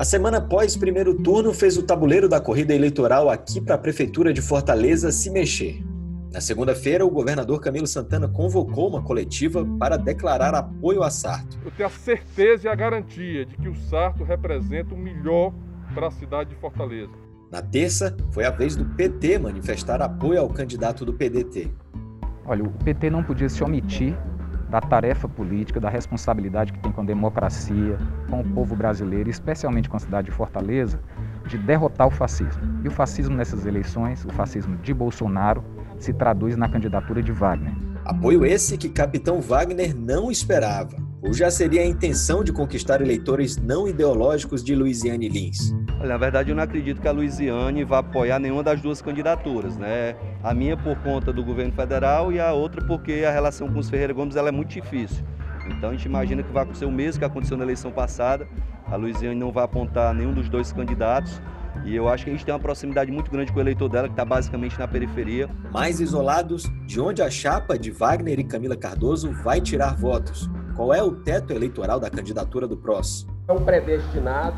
A semana após primeiro turno fez o tabuleiro da corrida eleitoral aqui para a Prefeitura de Fortaleza se mexer. Na segunda-feira, o governador Camilo Santana convocou uma coletiva para declarar apoio a Sarto. Eu tenho a certeza e a garantia de que o Sarto representa o melhor para a cidade de Fortaleza. Na terça, foi a vez do PT manifestar apoio ao candidato do PDT. Olha, o PT não podia se omitir da tarefa política, da responsabilidade que tem com a democracia, com o povo brasileiro, especialmente com a cidade de Fortaleza, de derrotar o fascismo. E o fascismo nessas eleições, o fascismo de Bolsonaro, se traduz na candidatura de Wagner. Apoio esse que capitão Wagner não esperava, ou já seria a intenção de conquistar eleitores não ideológicos de Luiziane Lins. Na verdade, eu não acredito que a Luiziane vá apoiar nenhuma das duas candidaturas, né? A minha por conta do governo federal e a outra porque a relação com os Ferreira Gomes ela é muito difícil. Então a gente imagina que vai acontecer o mesmo que aconteceu na eleição passada. A Luiziane não vai apontar nenhum dos dois candidatos. E eu acho que a gente tem uma proximidade muito grande com o eleitor dela, que está basicamente na periferia. Mais isolados, de onde a chapa de Wagner e Camila Cardoso vai tirar votos? Qual é o teto eleitoral da candidatura do PROS? É um predestinado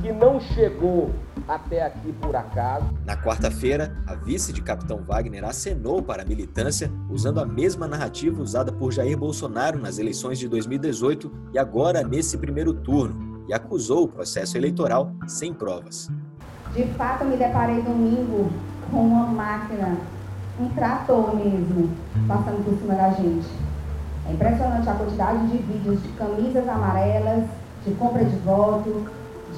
que não chegou até aqui por acaso. Na quarta-feira, a vice de capitão Wagner acenou para a militância usando a mesma narrativa usada por Jair Bolsonaro nas eleições de 2018 e agora nesse primeiro turno, e acusou o processo eleitoral sem provas. De fato, me deparei domingo com uma máquina, um trator mesmo, passando por cima da gente. É impressionante a quantidade de vídeos de camisas amarelas, de compra de voto,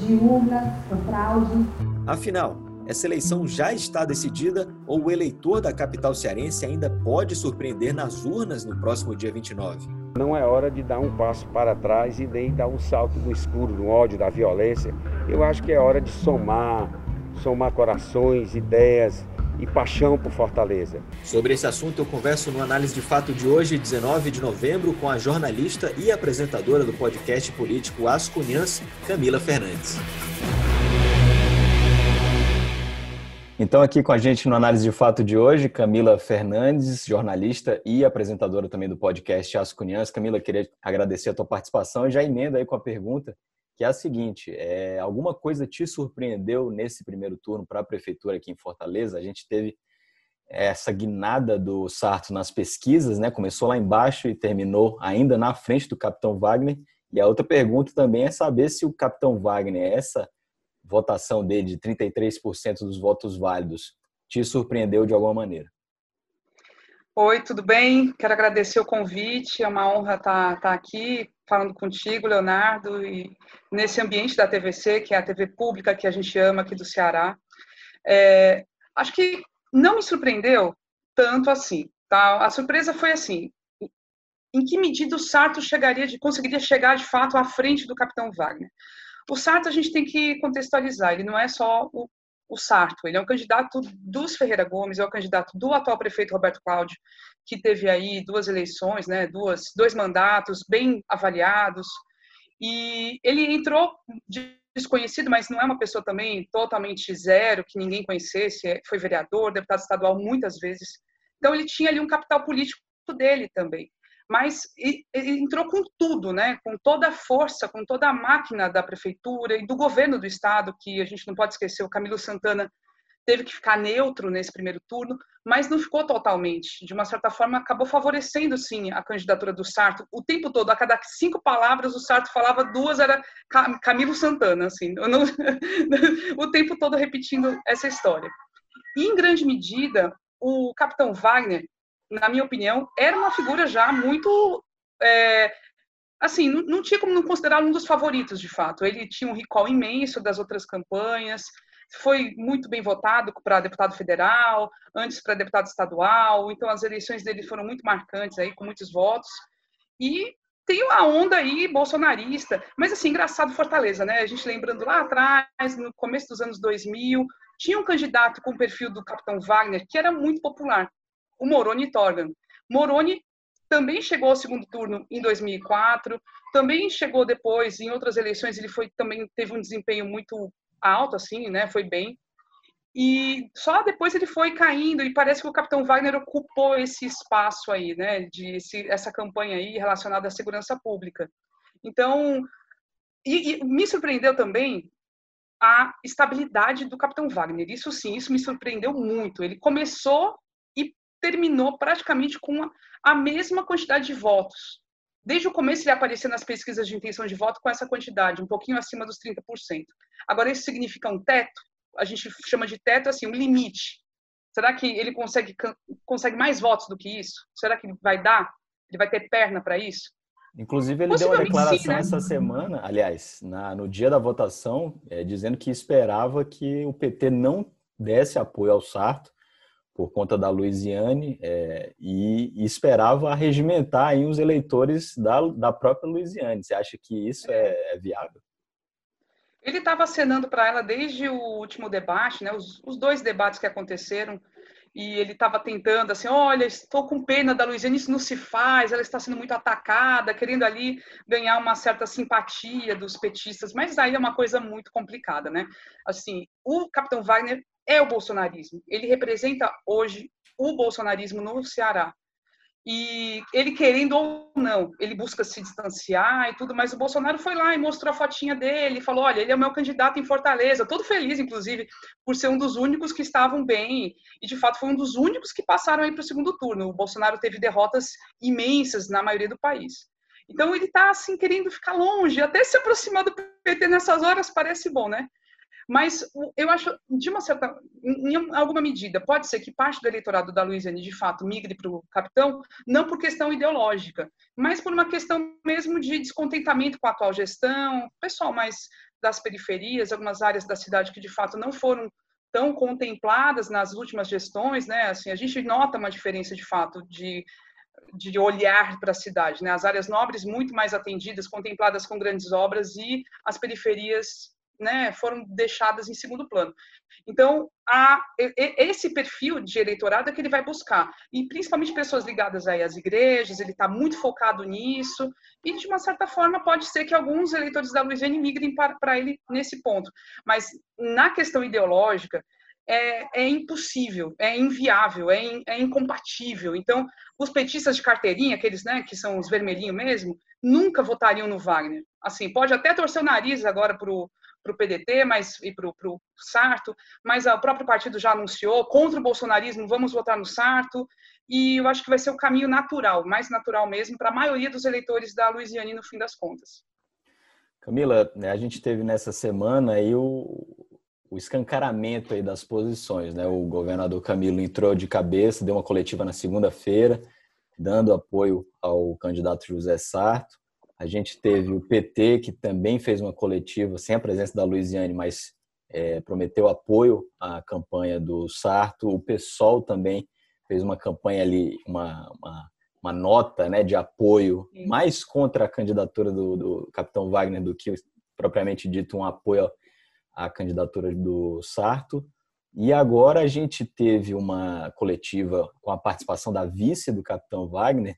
de urnas com fraude. Afinal, essa eleição já está decidida ou o eleitor da capital cearense ainda pode surpreender nas urnas no próximo dia 29? Não é hora de dar um passo para trás e nem dar um salto no escuro, no ódio, da violência. Eu acho que é hora de somar, somar corações, ideias e paixão por Fortaleza. Sobre esse assunto eu converso no Análise de Fato de hoje, 19 de novembro, com a jornalista e apresentadora do podcast político As Cunhãs, Camila Fernandes. Então, aqui com a gente no Análise de Fato de hoje, Camila Fernandes, jornalista e apresentadora também do podcast As Cunhãs. Camila, queria agradecer a tua participação e já emenda aí com a pergunta que é a seguinte: é, alguma coisa te surpreendeu nesse primeiro turno para a prefeitura aqui em Fortaleza? A gente teve essa guinada do Sarto nas pesquisas, né? Começou lá embaixo e terminou ainda na frente do Capitão Wagner. E a outra pergunta também é saber se o Capitão Wagner, essa votação dele de 33% dos votos válidos, te surpreendeu de alguma maneira. Oi, tudo bem? Quero agradecer o convite, é uma honra estar, estar aqui falando contigo, Leonardo, e nesse ambiente da TVC, que é a TV pública que a gente ama aqui do Ceará. É, acho que não me surpreendeu tanto assim, tá? A surpresa foi assim, em que medida o Sarto chegaria, de, conseguiria chegar de fato à frente do Capitão Wagner? O Sarto a gente tem que contextualizar, ele não é só o, o Sarto. Ele é um candidato dos Ferreira Gomes, é o candidato do atual prefeito Roberto Cláudio, que teve aí duas eleições, né, duas, dois mandatos bem avaliados. E ele entrou desconhecido, mas não é uma pessoa também totalmente zero, que ninguém conhecesse, é, foi vereador, deputado estadual muitas vezes. Então ele tinha ali um capital político dele também mas entrou com tudo, né? com toda a força, com toda a máquina da prefeitura e do governo do estado, que a gente não pode esquecer, o Camilo Santana teve que ficar neutro nesse primeiro turno, mas não ficou totalmente. De uma certa forma, acabou favorecendo, sim, a candidatura do Sarto. O tempo todo, a cada cinco palavras, o Sarto falava duas, era Camilo Santana, assim, não... o tempo todo repetindo essa história. E, em grande medida, o capitão Wagner, na minha opinião, era uma figura já muito. É, assim, não, não, tinha como não considerar um dos favoritos, de fato. Ele tinha um recall imenso das outras campanhas, foi muito bem votado para deputado federal, antes para deputado estadual, então as eleições dele foram muito marcantes aí, com muitos votos. E tem uma onda aí bolsonarista, mas assim, engraçado Fortaleza, né? A gente lembrando lá atrás, no começo dos anos 2000, tinha um candidato com o perfil do Capitão Wagner que era muito popular, o Moroni Torgan. Moroni também chegou ao segundo turno em 2004, também chegou depois em outras eleições, ele foi também teve um desempenho muito alto assim, né? Foi bem. E só depois ele foi caindo e parece que o Capitão Wagner ocupou esse espaço aí, né, de esse, essa campanha aí relacionada à segurança pública. Então, e, e me surpreendeu também a estabilidade do Capitão Wagner. Isso sim, isso me surpreendeu muito. Ele começou terminou praticamente com a mesma quantidade de votos. Desde o começo ele aparecia nas pesquisas de intenção de voto com essa quantidade, um pouquinho acima dos 30%. Agora isso significa um teto? A gente chama de teto assim, um limite. Será que ele consegue consegue mais votos do que isso? Será que ele vai dar? Ele vai ter perna para isso? Inclusive, ele deu uma declaração sim, né? essa semana, aliás, na, no dia da votação, é, dizendo que esperava que o PT não desse apoio ao Sarto por conta da Louisiane é, e, esperava regimentar aí os eleitores da, da própria Louisiane. Você acha que isso é, é viável? Ele estava acenando para ela desde o último debate, né, os, os dois debates que aconteceram, e ele estava tentando assim, olha, estou com pena da Luiziane, isso não se faz, ela está sendo muito atacada, querendo ali ganhar uma certa simpatia dos petistas, mas aí é uma coisa muito complicada, né? Assim, o Capitão Wagner é o bolsonarismo, ele representa hoje o bolsonarismo no Ceará. E ele querendo ou não, ele busca se distanciar e tudo, mas o Bolsonaro foi lá e mostrou a fotinha dele, falou: olha, ele é o meu candidato em Fortaleza, todo feliz, inclusive, por ser um dos únicos que estavam bem, e de fato foi um dos únicos que passaram aí para o segundo turno. O Bolsonaro teve derrotas imensas na maioria do país. Então ele está assim querendo ficar longe, até se aproximar do PT nessas horas parece bom, né? Mas eu acho, de uma certa, em alguma medida, pode ser que parte do eleitorado da Luiziane, de fato, migre para o capitão, não por questão ideológica, mas por uma questão mesmo de descontentamento com a atual gestão, pessoal mais das periferias, algumas áreas da cidade que, de fato, não foram tão contempladas nas últimas gestões, né? Assim, a gente nota uma diferença, de fato, de de olhar para a cidade, né? As áreas nobres muito mais atendidas, contempladas com grandes obras e as periferias né, foram deixadas em segundo plano. Então, esse perfil de eleitorado é que ele vai buscar, e principalmente pessoas ligadas aí às igrejas, ele está muito focado nisso, e de uma certa forma pode ser que alguns eleitores da Luiziane migrem para, ele nesse ponto. Mas na questão ideológica, é, é, impossível, é inviável, é, in, é, incompatível. Então, os petistas de carteirinha, aqueles né, que são os vermelhinhos mesmo, nunca votariam no Wagner. Assim, pode até torcer o nariz agora para o para o PDT mas, e para o Sarto, mas o próprio partido já anunciou contra o bolsonarismo, vamos votar no Sarto, e eu acho que vai ser o caminho natural, mais natural mesmo, para a maioria dos eleitores da Luiziane no fim das contas. Camila, né, a gente teve nessa semana aí o, o escancaramento aí das posições, né? O governador Camilo entrou de cabeça, deu uma coletiva na segunda-feira, dando apoio ao candidato José Sarto. A gente teve o PT, que também fez uma coletiva, sem a presença da Luiziane, mas é, prometeu apoio à campanha do Sarto. O PSOL também fez uma campanha ali, uma, uma, uma nota né, de apoio, Sim. mais contra a candidatura do, do capitão Wagner do que propriamente dito um apoio à candidatura do Sarto. E agora a gente teve uma coletiva com a participação da vice do capitão Wagner,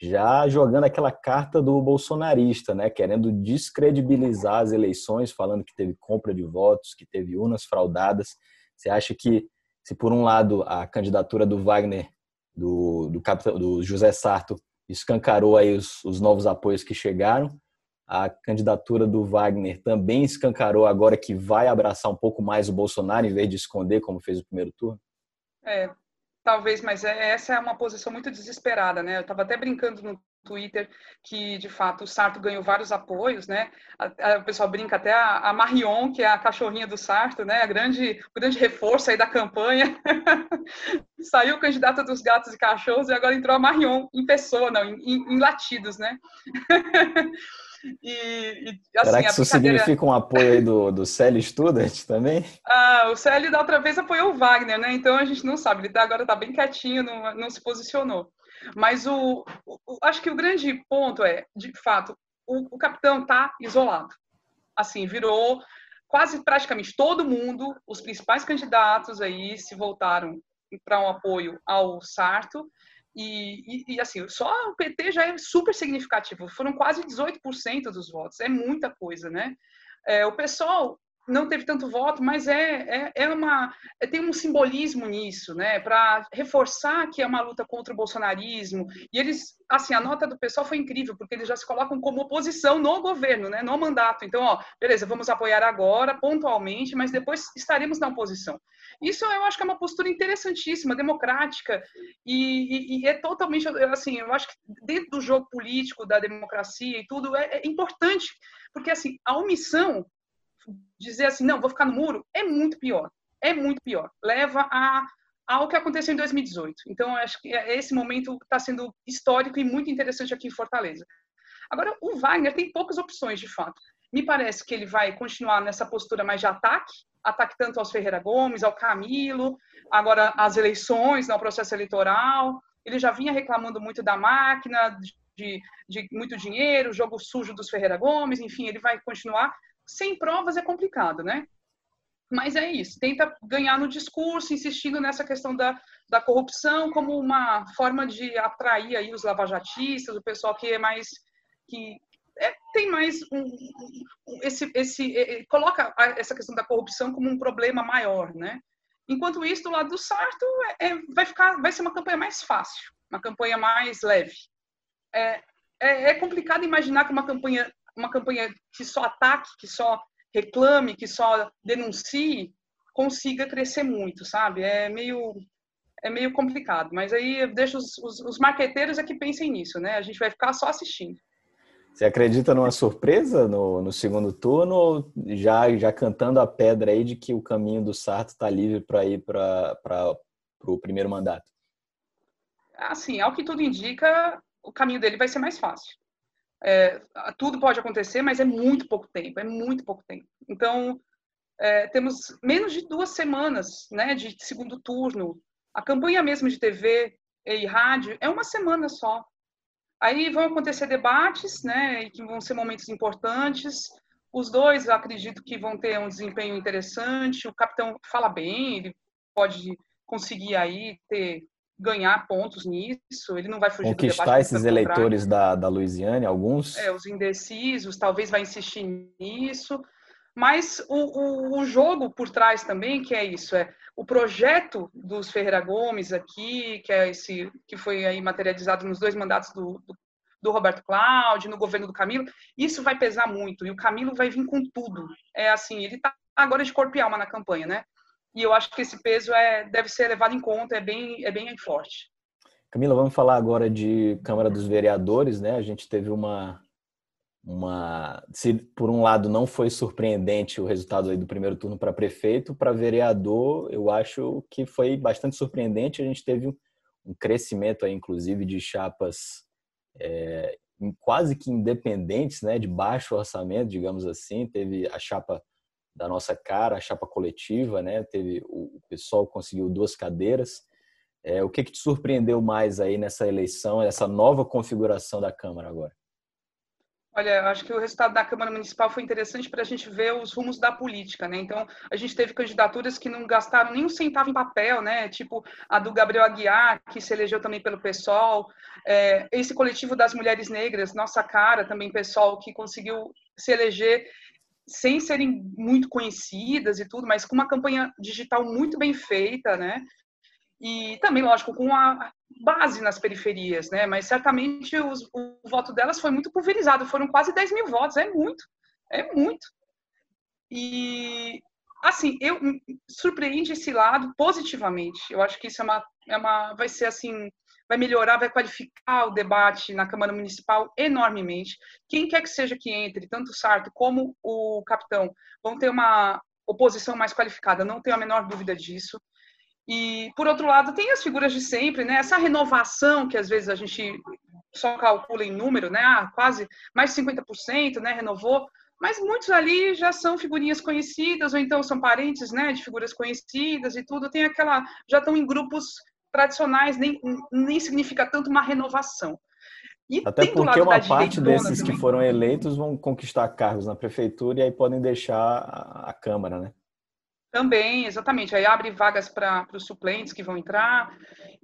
já jogando aquela carta do bolsonarista, né, querendo descredibilizar as eleições, falando que teve compra de votos, que teve urnas fraudadas. Você acha que, se por um lado a candidatura do Wagner, do, do, do José Sarto, escancarou aí os, os novos apoios que chegaram, a candidatura do Wagner também escancarou agora que vai abraçar um pouco mais o Bolsonaro em vez de esconder, como fez o primeiro turno? É, Talvez, mas é, essa é uma posição muito desesperada, né? Eu estava até brincando no Twitter que, de fato, o Sarto ganhou vários apoios, né? O pessoal brinca até a, Marion, que é a cachorrinha do Sarto, né? A grande, o grande reforço aí da campanha. Saiu o candidato dos gatos e cachorros e agora entrou a Marion em pessoa, não, em, em latidos, né? E, e assim, Será que isso brincadeira... significa um apoio aí do, do Célio Student também? Ah, o Célio da outra vez apoiou o Wagner, né? Então a gente não sabe, ele tá, agora está bem quietinho, não, não se posicionou. Mas o, o, acho que o grande ponto é, de fato, o, o capitão está isolado. Assim, virou quase praticamente todo mundo, os principais candidatos aí se voltaram para um apoio ao Sarto e, e, e, assim, só o PT já é super significativo, foram quase 18% dos votos, é muita coisa, né? É, o pessoal não teve tanto voto, mas é, é, é uma é, tem um simbolismo nisso, né, para reforçar que é uma luta contra o bolsonarismo. E eles, assim, a nota do pessoal foi incrível, porque eles já se colocam como oposição no governo, né, no mandato. Então, ó, beleza, vamos apoiar agora, pontualmente, mas depois estaremos na oposição. Isso eu acho que é uma postura interessantíssima, democrática, e, e, e é totalmente, assim, eu acho que dentro do jogo político, da democracia e tudo, é, é importante, porque, assim, a omissão dizer assim, não, vou ficar no muro, é muito pior. É muito pior. Leva a ao que aconteceu em 2018. Então, acho que é, esse momento está sendo histórico e muito interessante aqui em Fortaleza. Agora, o Wagner tem poucas opções, de fato. Me parece que ele vai continuar nessa postura mais de ataque, ataque tanto aos Ferreira Gomes, ao Camilo, agora as eleições, né, processo eleitoral. Ele já vinha reclamando muito da máquina, de, de muito dinheiro, jogo sujo dos Ferreira Gomes, enfim, ele vai continuar sem provas é complicado, né? Mas é isso, tenta ganhar no discurso, insistindo nessa questão da, da corrupção como uma forma de atrair aí os lavajatistas, o pessoal que é mais que é, tem mais um, esse esse é, coloca essa questão da corrupção como um problema maior, né? Enquanto isso, do lado do Sarto, é, é, vai ficar, vai ser uma campanha mais fácil, uma campanha mais leve. É, é, é complicado imaginar que uma campanha uma campanha que só ataque, que só reclame, que só denuncie, consiga crescer muito, sabe? É meio é meio complicado, mas aí eu deixo os, os, os marqueteiros é que pensem nisso, né? A gente vai ficar só assistindo. Você acredita numa surpresa no, no segundo turno ou já, já cantando a pedra aí de que o caminho do Sarto está livre para ir para o primeiro mandato? Assim, ao que tudo indica, o caminho dele vai ser mais fácil. É, tudo pode acontecer, mas é muito pouco tempo, é muito pouco tempo. Então, é, temos menos de duas semanas né, de segundo turno. A campanha mesmo de TV e rádio é uma semana só. Aí vão acontecer debates, né, que vão ser momentos importantes. Os dois, acredito que vão ter um desempenho interessante. O capitão fala bem, ele pode conseguir aí ter ganhar pontos nisso, ele não vai fugir Conquistar do debate. esses eleitores da, da Louisiana, alguns? É, os indecisos, talvez vai insistir nisso, mas o, o, o, jogo por trás também, que é isso, é o projeto dos Ferreira Gomes aqui, que é esse que foi aí materializado nos dois mandatos do, do, do Roberto Cláudio, no governo do Camilo, isso vai pesar muito, e o Camilo vai vir com tudo. É assim, ele está agora de corpo e alma na campanha, né? E eu acho que esse peso é, deve ser levado em conta, é bem, é bem forte. Camila, vamos falar agora de Câmara dos Vereadores, né? A gente teve uma, uma, se por um lado não foi surpreendente o resultado aí do primeiro turno para prefeito, para vereador, eu acho que foi bastante surpreendente. A gente teve um crescimento aí, inclusive, de chapas é, quase que independentes, né? De baixo orçamento, digamos assim. Teve a chapa da nossa cara, a chapa coletiva, né? Teve o pessoal conseguiu duas cadeiras. É, o que, que te surpreendeu mais aí nessa eleição, essa nova configuração da Câmara agora? Olha, acho que o resultado da Câmara Municipal foi interessante para a gente ver os rumos da política, né? Então, a gente teve candidaturas que não gastaram nem um centavo em papel, né? Tipo a do Gabriel Aguiar, que se elegeu também pelo PSOL, é, esse coletivo das mulheres negras, nossa cara, também pessoal, que conseguiu se eleger sem serem muito conhecidas e tudo, mas com uma campanha digital muito bem feita, né? E também, lógico, com a base nas periferias, né? Mas certamente os, o voto delas foi muito pulverizado, foram quase 10 mil votos, é muito, é muito. E, assim, eu surpreende esse lado positivamente. Eu acho que isso é uma, é uma vai ser assim vai melhorar, vai qualificar o debate na Câmara Municipal enormemente. Quem quer que seja que entre, tanto o Sarto como o capitão, vão ter uma oposição mais qualificada, não tenho a menor dúvida disso. E, por outro lado, tem as figuras de sempre, né? Essa renovação que às vezes a gente só calcula em número, né? Ah, quase mais de 50%, né? Renovou. Mas muitos ali já são figurinhas conhecidas, ou então são parentes, né? De figuras conhecidas e tudo. Tem aquela. Já estão em grupos tradicionais nem, nem significa tanto uma renovação. E Até porque uma parte desses também. que foram eleitos vão conquistar cargos na prefeitura e aí podem deixar a, Câmara, né? Também, exatamente. Aí abre vagas para os suplentes que vão entrar.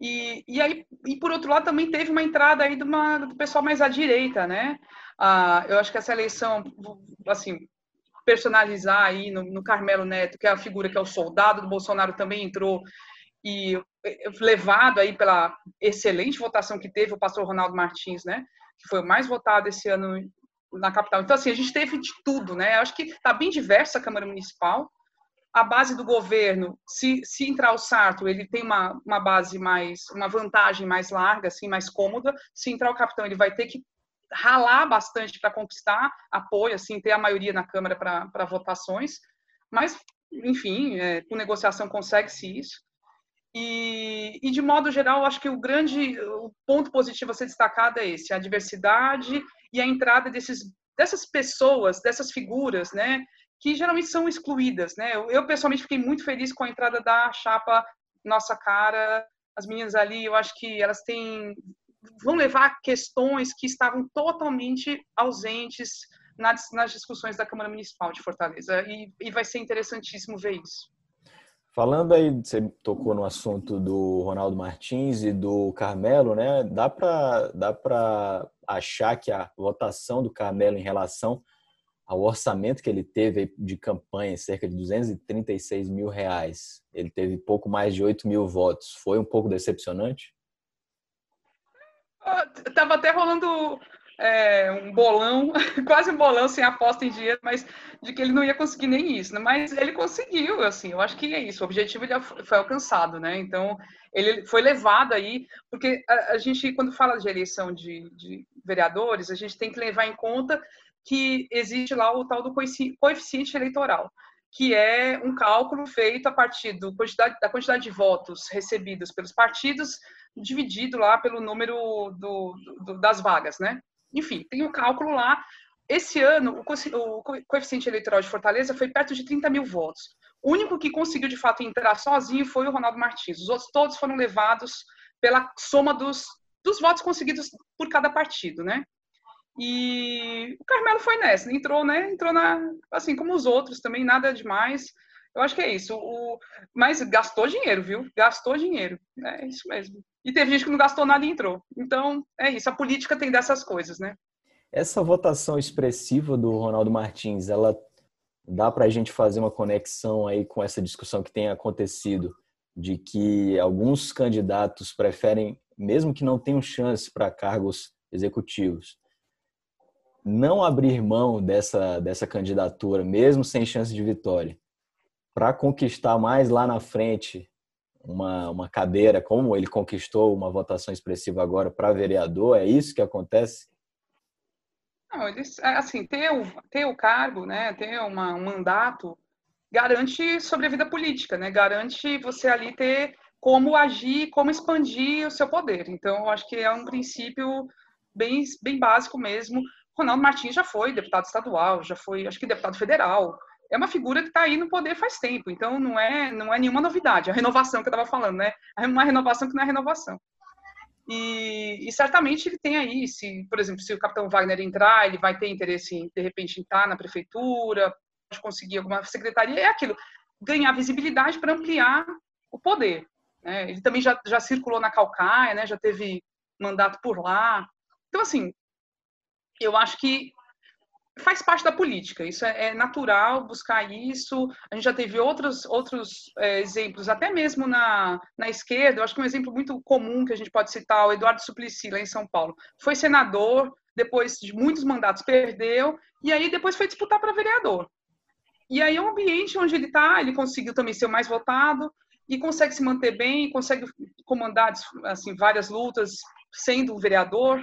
E, e aí, e por outro lado, também teve uma entrada aí de uma, do pessoal mais à direita, né? Ah, eu acho que essa eleição, assim, personalizar aí no, no, Carmelo Neto, que é a figura que é o soldado do Bolsonaro, também entrou e levado aí pela excelente votação que teve o pastor Ronaldo Martins, né? Que foi o mais votado esse ano na capital. Então, assim, a gente teve de tudo, né? Acho que está bem diversa a Câmara Municipal. A base do governo, se, se entrar o Sarto, ele tem uma, uma base mais, uma vantagem mais larga, assim, mais cômoda. Se entrar o capitão, ele vai ter que ralar bastante para conquistar apoio, assim, ter a maioria na Câmara para votações. Mas, enfim, é, com negociação consegue-se isso. E, e, de modo geral, acho que o grande o ponto positivo a ser destacado é esse: a diversidade e a entrada desses, dessas pessoas, dessas figuras, né, que geralmente são excluídas. Né? Eu, eu, pessoalmente, fiquei muito feliz com a entrada da chapa Nossa Cara. As meninas ali, eu acho que elas têm vão levar questões que estavam totalmente ausentes nas, nas discussões da Câmara Municipal de Fortaleza. E, e vai ser interessantíssimo ver isso. Falando aí, você tocou no assunto do Ronaldo Martins e do Carmelo, né? Dá para dá achar que a votação do Carmelo em relação ao orçamento que ele teve de campanha, cerca de 236 mil reais, ele teve pouco mais de 8 mil votos, foi um pouco decepcionante? Tava até rolando é, um bolão, quase um bolão sem aposta em dinheiro, mas de que ele não ia conseguir nem isso, né? Mas ele conseguiu, assim, eu acho que é isso, o objetivo já foi alcançado, né? Então, ele foi levado aí, porque a, a gente, quando fala de eleição de, de, vereadores, a gente tem que levar em conta que existe lá o tal do coeficiente eleitoral, que é um cálculo feito a partir quantidade, da quantidade de votos recebidos pelos partidos, dividido lá pelo número do, do, das vagas, né? Enfim, tem um cálculo lá. Esse ano, o coeficiente eleitoral de Fortaleza foi perto de 30 mil votos. O único que conseguiu, de fato, entrar sozinho foi o Ronaldo Martins. Os outros todos foram levados pela soma dos, dos votos conseguidos por cada partido, né? E o Carmelo foi nessa, entrou, né? Entrou na, assim como os outros também, nada demais. Eu acho que é isso. O, mas gastou dinheiro, viu? Gastou dinheiro. É isso mesmo. E teve gente que não gastou nada e entrou. Então, é isso. A política tem dessas coisas, né? Essa votação expressiva do Ronaldo Martins, ela dá para a gente fazer uma conexão aí com essa discussão que tem acontecido de que alguns candidatos preferem, mesmo que não tenham chance para cargos executivos, não abrir mão dessa, dessa candidatura, mesmo sem chance de vitória, para conquistar mais lá na frente uma, uma cadeira, como ele conquistou uma votação expressiva agora para vereador? É isso que acontece? Não, eles, é, assim, ter o, ter o cargo, né, ter uma, um mandato, garante sobrevida política, né, garante você ali ter como agir, como expandir o seu poder. Então, eu acho que é um princípio bem, bem básico mesmo. Ronaldo Martins já foi deputado estadual, já foi, acho que deputado federal, é uma figura que está aí no poder faz tempo, então não é, não é nenhuma novidade. A renovação que eu estava falando, né? É uma renovação que não é renovação. E, e, certamente ele tem aí, se, por exemplo, se o capitão Wagner entrar, ele vai ter interesse em, de repente, em estar na prefeitura, conseguir alguma secretaria, é aquilo, ganhar visibilidade para ampliar o poder. Né? Ele também já, já circulou na Calcaia, né? já teve mandato por lá. Então, assim, eu acho que faz parte da política, isso é, é, natural buscar isso. A gente já teve outros, outros é, exemplos, até mesmo na, na esquerda. Eu acho que um exemplo muito comum que a gente pode citar, o Eduardo Suplicy, lá em São Paulo. Foi senador, depois de muitos mandatos perdeu, e aí depois foi disputar para vereador. E aí é um ambiente onde ele está, ele conseguiu também ser o mais votado, e consegue se manter bem, consegue comandar assim, várias lutas sendo vereador,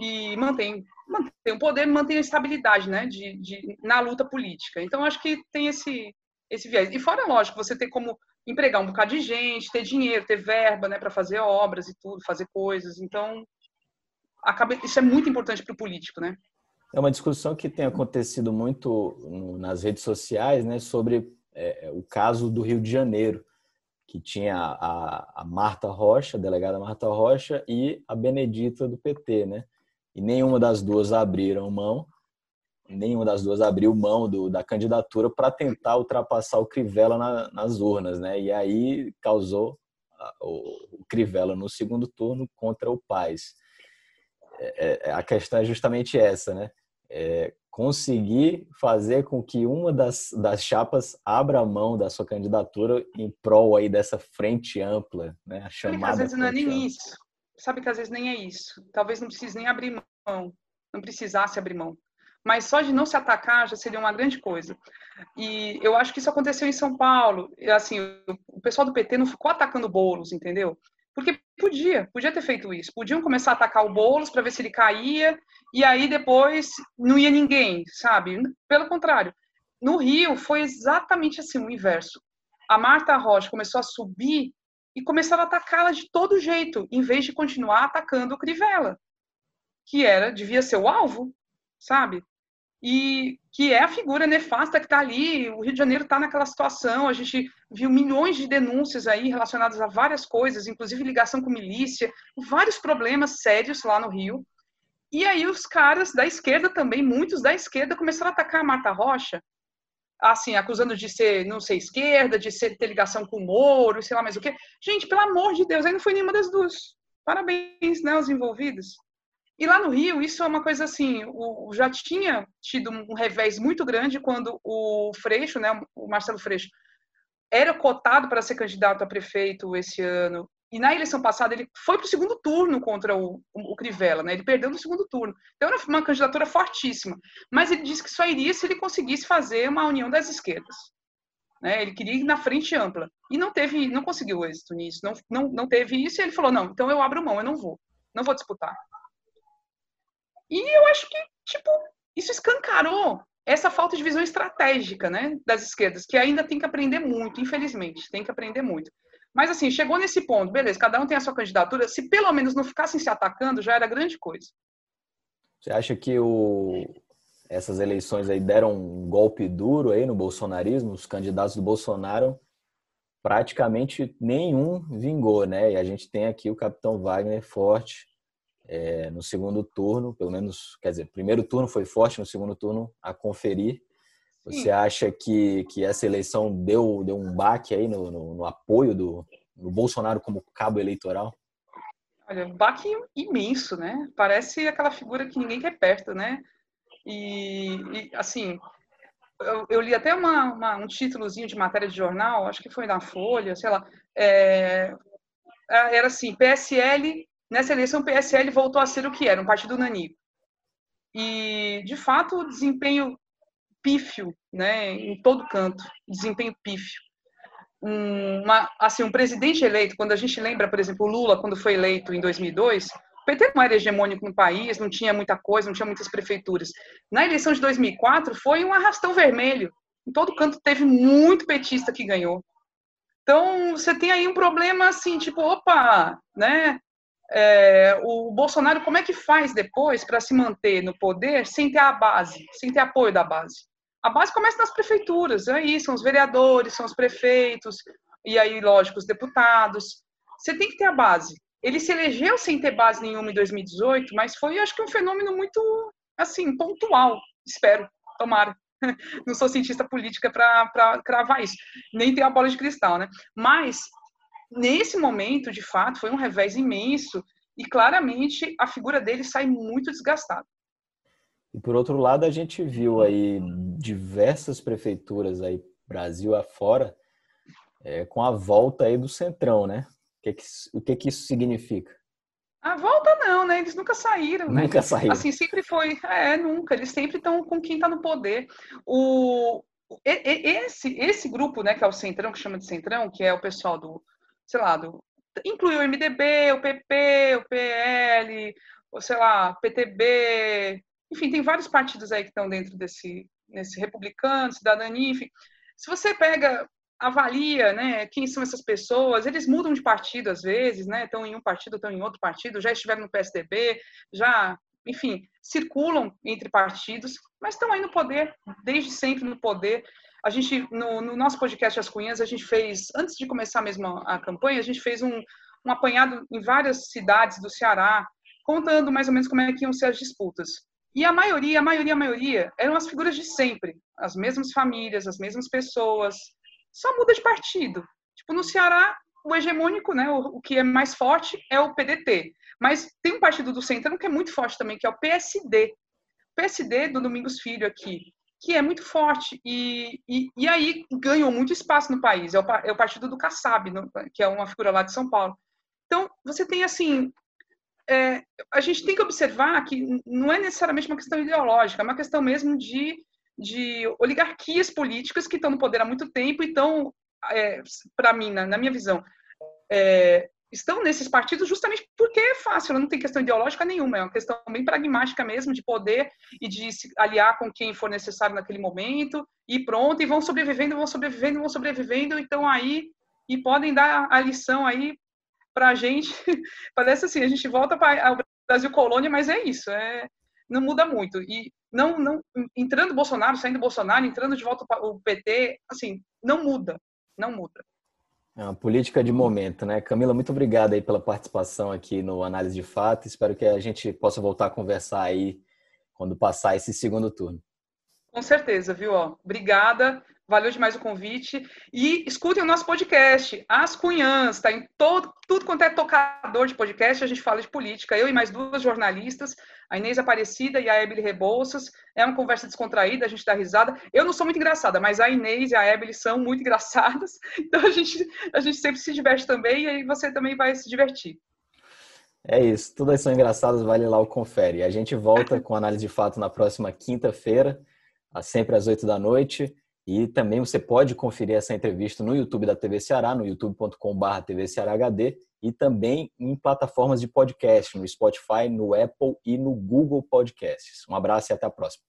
e mantém mantém o poder, mantém a estabilidade, né, de, de, na luta política. Então, acho que tem esse, esse viés. E fora, lógico, você ter como empregar um bocado de gente, ter dinheiro, ter verba, né, para fazer obras e tudo, fazer coisas. Então, acaba, isso é muito importante para o político, né? É uma discussão que tem acontecido muito nas redes sociais, né, sobre é, o caso do Rio de Janeiro, que tinha a, a Marta Rocha, a delegada Marta Rocha, e a Benedita do PT, né? E nenhuma das duas abriram mão, nenhuma das duas abriu mão do, da candidatura para tentar ultrapassar o Crivella na, nas urnas, né? E aí causou o, Crivella no segundo turno contra o Paz. É, é, a questão é justamente essa, né? É, conseguir fazer com que uma das, das chapas abra a mão da sua candidatura em prol aí dessa frente ampla, né? A chamada às vezes não é nem ampla. isso. Sabe que às vezes nem é isso. Talvez não precise nem abrir mão, não precisasse abrir mão. Mas só de não se atacar já seria uma grande coisa. E eu acho que isso aconteceu em São Paulo. Assim, o pessoal do PT não ficou atacando bolos, entendeu? Porque podia, podia ter feito isso. Podiam começar a atacar o Boulos para ver se ele caía, e aí depois não ia ninguém, sabe? Pelo contrário. No Rio foi exatamente assim, o inverso. A Marta Rocha começou a subir e começaram a atacá-la de todo jeito, em vez de continuar atacando o Crivella, que era, devia ser o alvo, sabe? e que é a figura nefasta que está ali. O Rio de Janeiro está naquela situação. A gente viu milhões de denúncias aí relacionadas a várias coisas, inclusive ligação com milícia, vários problemas sérios lá no Rio. E aí os caras da esquerda também, muitos da esquerda, começaram a atacar a Marta Rocha, assim, acusando de ser, não sei, esquerda, de ser, ter ligação com o Moro, sei lá mais o quê. Gente, pelo amor de Deus, aí não foi nenhuma das duas. Parabéns, né, aos envolvidos. E lá no Rio, isso é uma coisa assim, o, já tinha tido um revés muito grande quando o Freixo, né, o Marcelo Freixo, era cotado para ser candidato a prefeito esse ano. E na eleição passada ele foi para o segundo turno contra o, o, Crivella, né? Ele perdeu no segundo turno. Então era uma candidatura fortíssima. Mas ele disse que só iria se ele conseguisse fazer uma união das esquerdas. Né? Ele queria ir na frente ampla. E não teve, não conseguiu êxito nisso. Não, não, não teve isso e ele falou: não, então eu abro mão, eu não vou. Não vou disputar. E eu acho que, tipo, isso escancarou essa falta de visão estratégica, né, das esquerdas, que ainda tem que aprender muito, infelizmente, tem que aprender muito. Mas, assim, chegou nesse ponto, beleza, cada um tem a sua candidatura, se pelo menos não ficassem se atacando, já era grande coisa. Você acha que o... essas eleições aí deram um golpe duro aí no bolsonarismo? Os candidatos do Bolsonaro praticamente nenhum vingou, né? E a gente tem aqui o capitão Wagner forte, é, no segundo turno, pelo menos, quer dizer, primeiro turno foi forte, no segundo turno a conferir. Você acha que, que essa eleição deu, deu um baque aí no, no, no apoio do, do Bolsonaro como cabo eleitoral? Olha, um baque imenso, né? Parece aquela figura que ninguém quer perto, né? E, e assim, eu, eu, li até uma, uma, um títulozinho de matéria de jornal, acho que foi na Folha, sei lá, é, era assim, PSL Nessa eleição, PSL voltou a ser o que era, um partido nanico. E, de fato, o desempenho pífio, né, em todo canto, desempenho pífio. Uma, assim, um presidente eleito, quando a gente lembra, por exemplo, Lula, quando foi eleito em 2002, o PT não era hegemônico no país, não tinha muita coisa, não tinha muitas prefeituras. Na eleição de 2004, foi um arrastão vermelho. Em todo canto teve muito petista que ganhou. Então, você tem aí um problema assim, tipo, opa, né? é, o Bolsonaro como é que faz depois para se manter no poder sem ter a base, sem ter apoio da base? A base começa nas prefeituras, aí são os vereadores, são os prefeitos, e aí, lógico, os deputados. Você tem que ter a base. Ele se elegeu sem ter base nenhuma em 2018, mas foi, acho que, um fenômeno muito, assim, pontual. Espero, tomara. Não sou cientista política para cravar isso, nem tenho a bola de cristal, né? Mas nesse momento, de fato, foi um revés imenso e claramente a figura dele sai muito desgastada. E por outro lado, a gente viu aí diversas prefeituras aí Brasil afora é, com a volta aí do Centrão, né? O que, que, o que, que isso significa? A volta não, né? Eles nunca saíram. Né? Nunca saíram. Assim, sempre foi. É, nunca. Eles sempre estão com quem está no poder. O, esse, esse grupo, né, que é o Centrão, que chama de Centrão, que é o pessoal do, sei lá, do, inclui o MDB, o PP, o PL, ou sei lá, PTB, enfim, tem vários partidos aí que estão dentro desse, nesse republicano, cidadania, enfim. Se você pega, avalia, né, quem são essas pessoas, eles mudam de partido às vezes, né, estão em um partido, estão em outro partido, já estiveram no PSDB, já, enfim, circulam entre partidos, mas estão aí no poder, desde sempre no poder, a gente, no, no, nosso podcast As Cunhas, a gente fez, antes de começar mesmo a, a campanha, a gente fez um, um apanhado em várias cidades do Ceará, contando mais ou menos como é que iam ser as disputas. E a maioria, a maioria, a maioria, eram as figuras de sempre. As mesmas famílias, as mesmas pessoas. Só muda de partido. Tipo, no Ceará, o hegemônico, né, o, o, que é mais forte é o PDT. Mas tem um partido do Centrão que é muito forte também, que é o PSD. PSD do Domingos Filho aqui, que é muito forte e, e, e aí ganhou muito espaço no país. É o, é o partido do Kassab, no, que é uma figura lá de São Paulo. Então, você tem assim. É, a gente tem que observar que não é necessariamente uma questão ideológica, é uma questão mesmo de, de oligarquias políticas que estão no poder há muito tempo e estão, é, para mim, na, na, minha visão, é, estão nesses partidos justamente porque é fácil, não tem questão ideológica nenhuma, é uma questão bem pragmática mesmo de poder e de se aliar com quem for necessário naquele momento e pronto, e vão sobrevivendo, vão sobrevivendo, vão sobrevivendo, então aí, e podem dar a lição aí para a gente, parece assim, a gente volta para o Brasil colônia, mas é isso, é, não muda muito, e não, não, entrando Bolsonaro, saindo Bolsonaro, entrando de volta o PT, assim, não muda, não muda. É uma política de momento, né? Camila, muito obrigado aí pela participação aqui no Análise de Fato. Espero que a gente possa voltar a conversar aí quando passar esse segundo turno. Com certeza, viu? Obrigada. Valeu demais o convite. E escutem o nosso podcast, As Cunhãs, está em todo, tudo quanto é tocador de podcast, a gente fala de política. Eu e mais duas jornalistas, a Inês Aparecida e a Ebele Rebouças. É uma conversa descontraída, a gente dá risada. Eu não sou muito engraçada, mas a Inês e a Ebele são muito engraçadas. Então a gente, a gente sempre se diverte também e aí você também vai se divertir. É isso, todas são engraçadas, vale lá o confere. A gente volta com análise de fato na próxima quinta-feira, sempre às oito da noite. E também você pode conferir essa entrevista no YouTube da TV Ceará, no youtube.com.br TV Ceará HD, e também em plataformas de podcast, no Spotify, no Apple e no Google Podcasts. Um abraço e até a próxima.